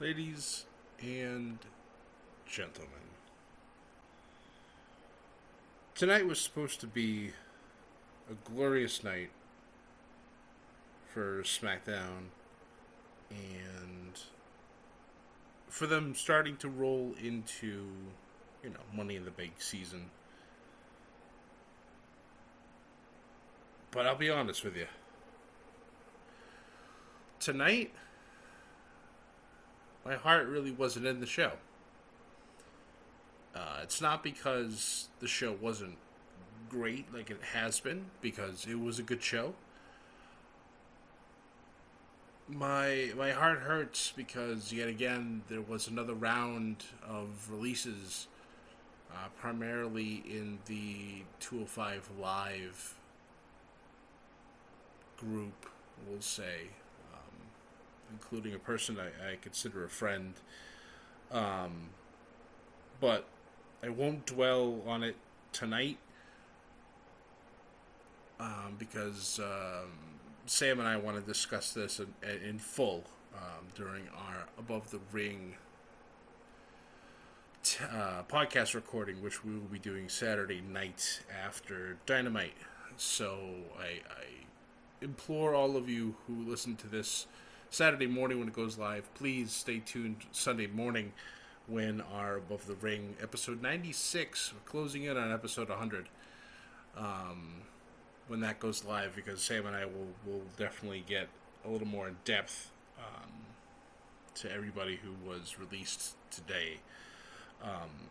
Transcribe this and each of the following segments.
Ladies and gentlemen, tonight was supposed to be a glorious night for SmackDown and for them starting to roll into, you know, Money in the Bank season. But I'll be honest with you. Tonight, my heart really wasn't in the show. Uh, it's not because the show wasn't great like it has been, because it was a good show. My my heart hurts because yet again there was another round of releases, uh, primarily in the 205 Live group, we'll say including a person I, I consider a friend. Um, but I won't dwell on it tonight um, because um, Sam and I want to discuss this in, in full um, during our Above the Ring t- uh, podcast recording, which we will be doing Saturday night after Dynamite. So I, I implore all of you who listen to this Saturday morning when it goes live. Please stay tuned Sunday morning when our Above the Ring episode 96, we're closing in on episode 100. Um, when that goes live, because Sam and I will, will definitely get a little more in depth um, to everybody who was released today. Um,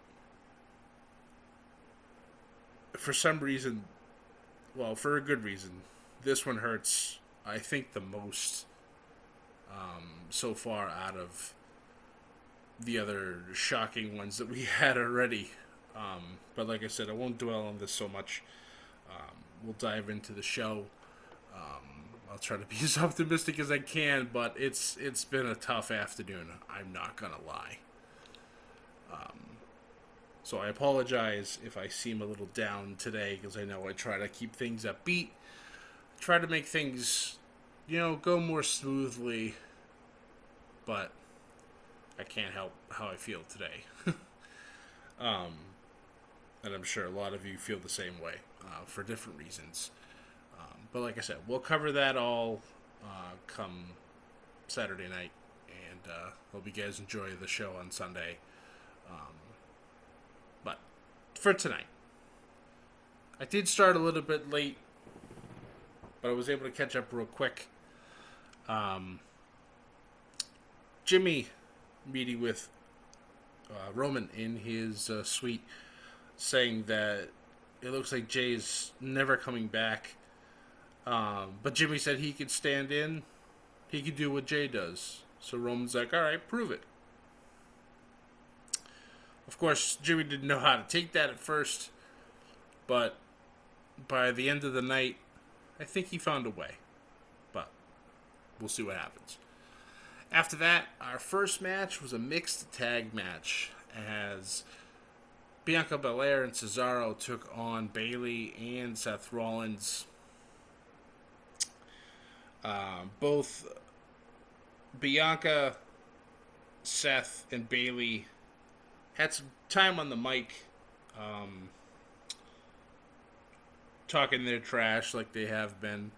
for some reason, well, for a good reason, this one hurts, I think, the most um, so far out of the other shocking ones that we had already. Um, but like I said, I won't dwell on this so much. Um, we'll dive into the show. Um, I'll try to be as optimistic as I can, but it's it's been a tough afternoon. I'm not gonna lie. Um, so I apologize if I seem a little down today because I know I try to keep things upbeat, try to make things you know, go more smoothly, but I can't help how I feel today. um, and I'm sure a lot of you feel the same way uh, for different reasons. Um, but like I said, we'll cover that all uh, come Saturday night, and uh, hope you guys enjoy the show on Sunday. Um, but for tonight, I did start a little bit late, but I was able to catch up real quick. Um, Jimmy meeting with uh, Roman in his uh, suite, saying that it looks like Jay's never coming back. Um, but Jimmy said he could stand in, he could do what Jay does. So Roman's like, all right, prove it. Of course, Jimmy didn't know how to take that at first, but by the end of the night, I think he found a way we'll see what happens. After that, our first match was a mixed tag match as Bianca Belair and Cesaro took on Bayley and Seth Rollins. Uh, both Bianca, Seth, and Bayley had some time on the mic um, talking their trash like they have been.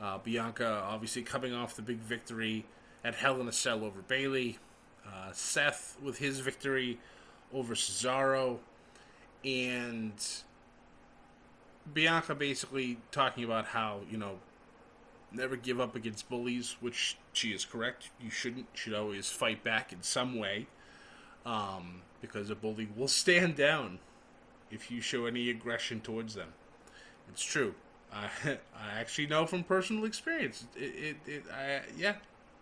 Uh, Bianca obviously coming off the big victory at Hell in a Cell over Bayley. Uh, Seth with his victory over Cesaro. And Bianca basically talking about how, you know, never give up against bullies, which she is correct. You shouldn't. You should always fight back in some way. Um, because a bully will stand down if you show any aggression towards them. It's true. I I actually know from personal experience. It it, it I, yeah,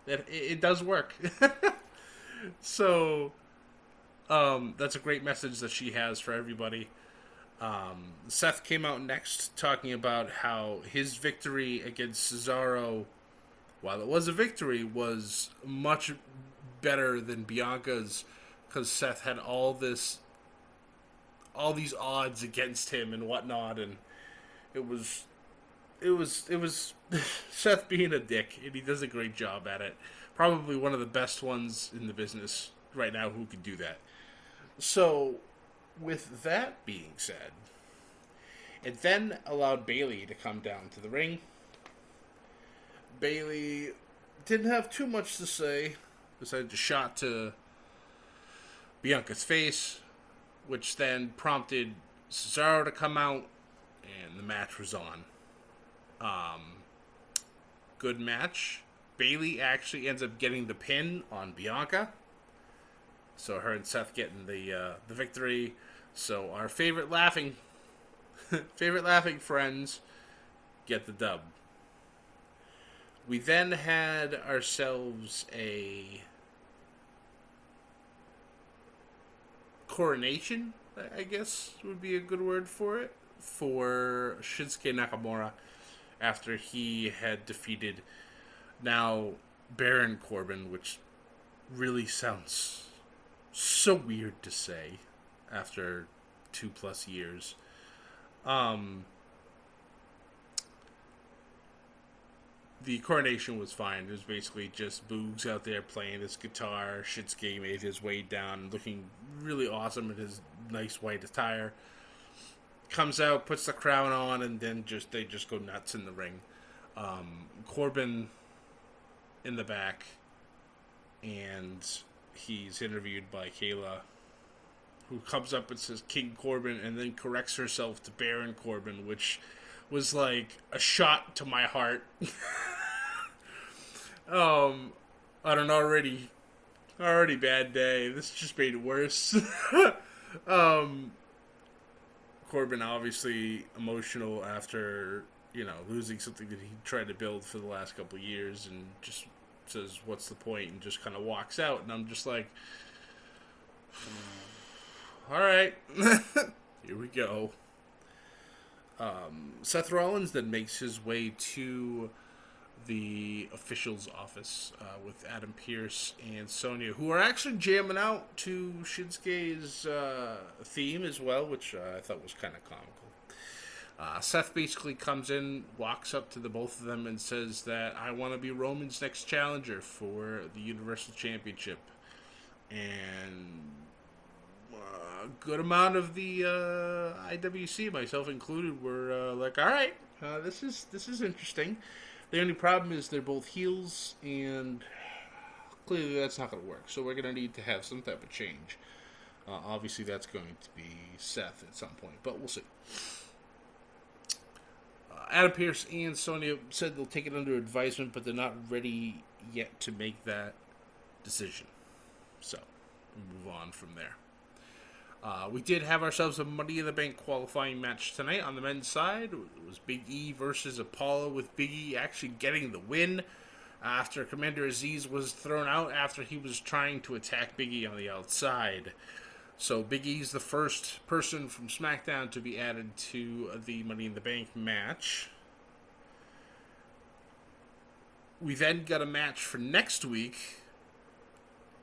that it, it does work. so, um, that's a great message that she has for everybody. Um, Seth came out next talking about how his victory against Cesaro, while it was a victory, was much better than Bianca's because Seth had all this, all these odds against him and whatnot, and it was, it was, it was Seth being a dick, and he does a great job at it. Probably one of the best ones in the business right now who could do that. So, with that being said, it then allowed Bayley to come down to the ring. Bayley didn't have too much to say, decided to shot to Bianca's face, which then prompted Cesaro to come out, and the match was on. Um, good match. Bayley actually ends up getting the pin on Bianca. So her and Seth getting the uh, the victory. So our favorite laughing favorite laughing friends get the dub. We then had ourselves a coronation, I guess would be a good word for it, for Shinsuke Nakamura after he had defeated now Baron Corbin, which really sounds so weird to say after two plus years. Um, the coronation was fine. It was basically just Boogs out there playing his guitar. Shinsuke made his way down, looking really awesome in his nice white attire. Comes out, puts the crown on, and then just they just go nuts in the ring. Um, Corbin in the back, and he's interviewed by Kayla, who comes up and says King Corbin, and then corrects herself to Baron Corbin, which was like a shot to my heart. um, on an already already bad day. This just made it worse. um, Corbin obviously emotional after you know losing something that he tried to build for the last couple years, and just says, "What's the point?" and just kind of walks out. And I'm just like, "All right, here we go." Um, Seth Rollins then makes his way to the official's office uh, with Adam Pearce and Sonya, who are actually jamming out to Shinsuke's uh, theme as well, which uh, I thought was kind of comical. Uh, Seth basically comes in, walks up to the both of them, and says that I want to be Roman's next challenger for the Universal Championship. And a good amount of the uh, IWC, myself included, were uh, like, "All right, uh, this is this is interesting." The only problem is they're both heels, and clearly that's not going to work. So we're going to need to have some type of change. Uh, obviously, that's going to be Seth at some point, but we'll see. Uh, Adam Pearce and Sonya said they'll take it under advisement, but they're not ready yet to make that decision. So, we'll move on from there. Uh, we did have ourselves a Money in the Bank qualifying match tonight on the men's side. It was Big E versus Apollo, with Big E actually getting the win after Commander Azeez was thrown out after he was trying to attack Big E on the outside. So Big E's the first person from SmackDown to be added to the Money in the Bank match. We then got a match for next week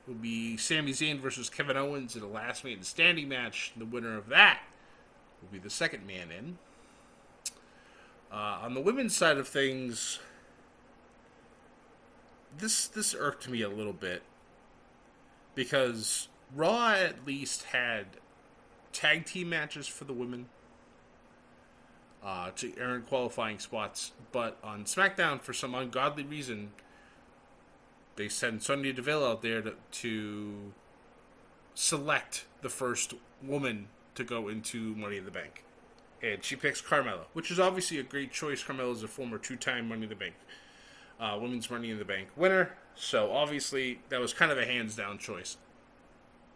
will be Sami Zayn versus Kevin Owens in a last man standing match. The winner of that will be the second man in. Uh, on the women's side of things, this this irked me a little bit because Raw at least had tag team matches for the women uh, to earn qualifying spots. But on SmackDown, for some ungodly reason, they send Sonya Deville out there to, to select the first woman to go into Money in the Bank. And she picks Carmella, which is obviously a great choice. Carmella is a former two time Money in the Bank, uh, Women's Money in the Bank winner. So obviously, that was kind of a hands down choice.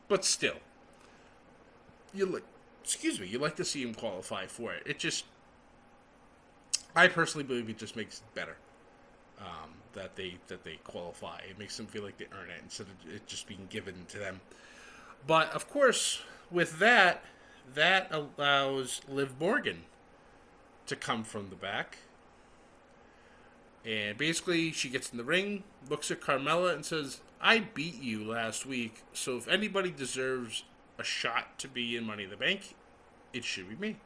But still, you like, excuse me, you like to see him qualify for it. It just, I personally believe it just makes it better um, that they that they qualify. It makes them feel like they earn it instead of it just being given to them. But of course, with that, that allows Liv Morgan to come from the back. And basically, she gets in the ring, looks at Carmella, and says, I beat you last week, so if anybody deserves a shot to be in Money in the Bank, it should be me.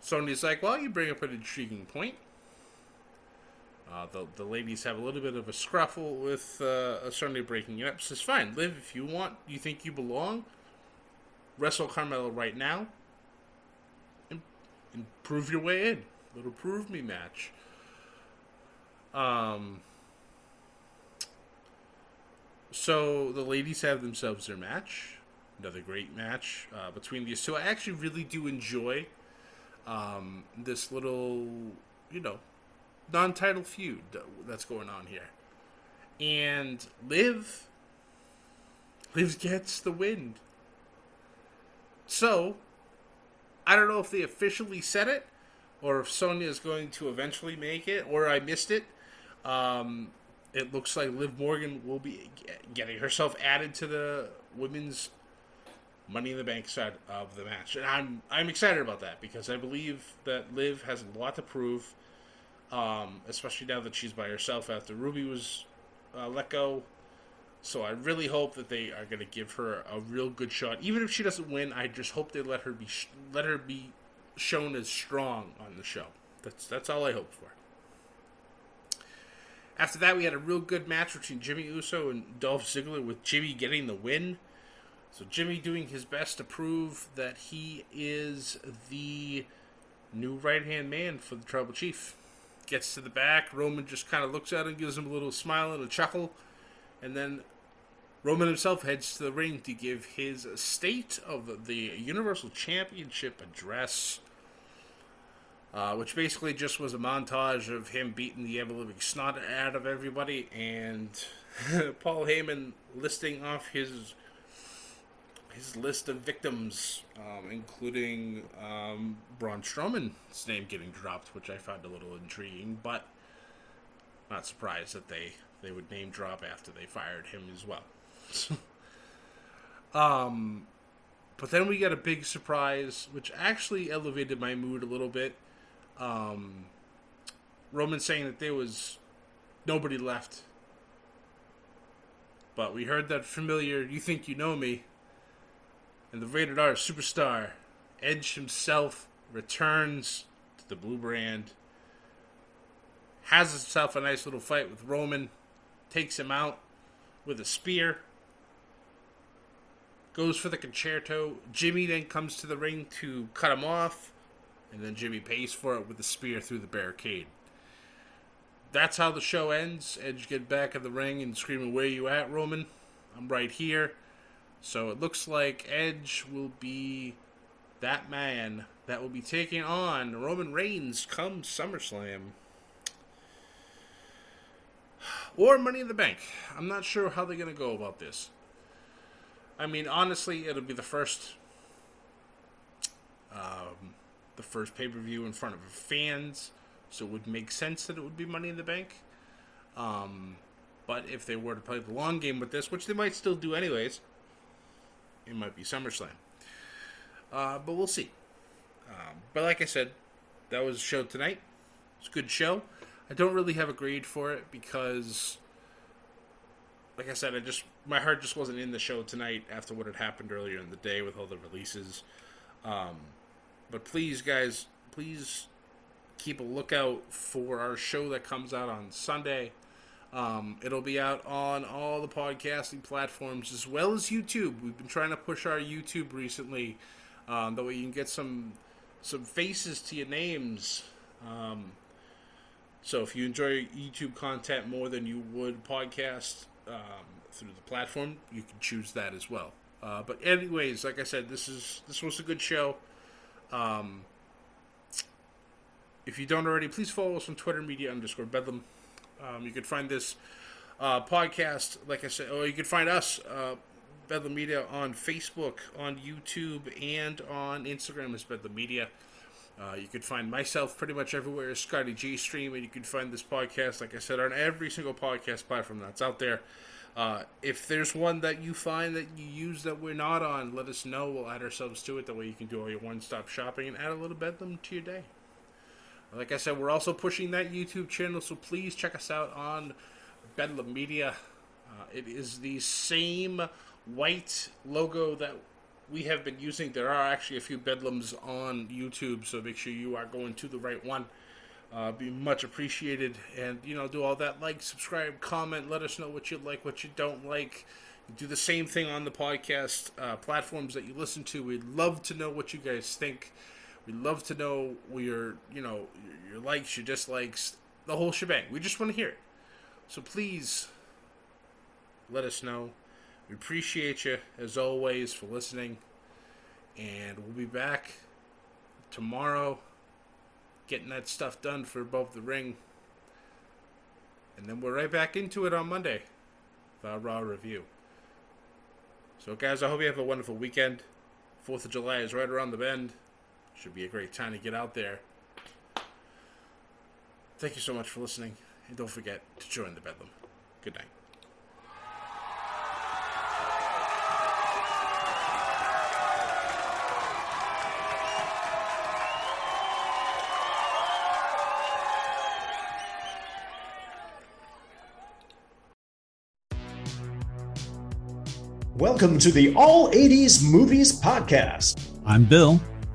Sonya's like, well, you bring up an intriguing point. Uh, the, the ladies have a little bit of a scruffle with uh, Sonya breaking it up. Says, fine, Liv, if you want, you think you belong, wrestle Carmella right now and, and prove your way in. Little prove me match. Um, so the ladies have themselves their match. Another great match uh, between these two. I actually really do enjoy um, this little, you know, non-title feud that's going on here. And Liv, Liv gets the win. So, I don't know if they officially said it, or if Sonya is going to eventually make it, or I missed it. Um, it looks like Liv Morgan will be getting herself added to the women's Money in the Bank side of the match, and I'm I'm excited about that because I believe that Liv has a lot to prove, um, especially now that she's by herself after Ruby was uh, let go. So I really hope that they are going to give her a real good shot, even if she doesn't win. I just hope they let her be let her be shown as strong on the show. That's that's all I hope for. After that, we had a real good match between Jimmy Uso and Dolph Ziggler, with Jimmy getting the win. So Jimmy doing his best to prove that he is the new right hand man for the Tribal Chief. Gets to the back, Roman just kind of looks at him, gives him a little smile and a chuckle, and then Roman himself heads to the ring to give his state of the Universal Championship address. Uh, which basically just was a montage of him beating the ever living snot out of everybody and Paul Heyman listing off his his list of victims, um, including um, Braun Strowman's name getting dropped, which I found a little intriguing, but not surprised that they, they would name drop after they fired him as well. um, but then we got a big surprise, which actually elevated my mood a little bit. Um, Roman saying that there was nobody left. But we heard that familiar, you think you know me, and the rated R superstar, Edge himself, returns to the blue brand, has himself a nice little fight with Roman, takes him out with a spear, goes for the Con-Chair-To. Jimmy then comes to the ring to cut him off, and then Jimmy pays for it with a spear through the barricade. That's how the show ends. Edge get back in the ring and screaming, Where you at, Roman? I'm right here. So it looks like Edge will be that man that will be taking on Roman Reigns come SummerSlam. Or Money in the Bank. I'm not sure how they're going to go about this. I mean, honestly, it'll be the first, um, the first pay per view in front of fans, so it would make sense that it would be Money in the Bank. Um, but if they were to play the long game with this, which they might still do anyways, it might be SummerSlam. Uh, but we'll see. Um, but like I said, that was a show tonight. It's a good show. I don't really have a grade for it because, like I said, I just my heart just wasn't in the show tonight after what had happened earlier in the day with all the releases. Um, but please, guys, please keep a lookout for our show that comes out on Sunday. Um, it'll be out on all the podcasting platforms as well as YouTube. We've been trying to push our YouTube recently, um, that way you can get some some faces to your names. Um, so if you enjoy YouTube content more than you would podcast um, through the platform, you can choose that as well. Uh, but anyways, like I said, this is this was a good show. Um, if you don't already, please follow us on Twitter, media underscore bedlam. Um, you can find this uh, podcast, like I said, or you can find us, uh, Bedlam Media, on Facebook, on YouTube, and on Instagram as Bedlam Media. Uh, you can find myself pretty much everywhere as Scotty G Stream, and you can find this podcast, like I said, on every single podcast platform that's out there. Uh, if there's one that you find that you use that we're not on, let us know. We'll add ourselves to it. That way you can do all your one stop shopping and add a little bedlam to your day. Like I said, we're also pushing that YouTube channel, so please check us out on Bedlam Media. Uh, it is the same white logo that we have been using. There are actually a few Bedlams on YouTube, so make sure you are going to the right one. Uh, be much appreciated, and you know, do all that like, subscribe, comment, let us know what you like, what you don't like. Do the same thing on the podcast uh, platforms that you listen to. We'd love to know what you guys think. We'd love to know your, you know, your, your likes, your dislikes, the whole shebang. We just want to hear it. So please let us know. We appreciate you as always for listening, and we'll be back tomorrow getting that stuff done for Above the Ring. And then we're right back into it on Monday our Raw review. So, guys, I hope you have a wonderful weekend. 4th of July is right around the bend. Should be a great time to get out there. Thank you so much for listening. And don't forget to join the Bedlam. Good night. Welcome to the All 80s Movies Podcast. I'm Bill.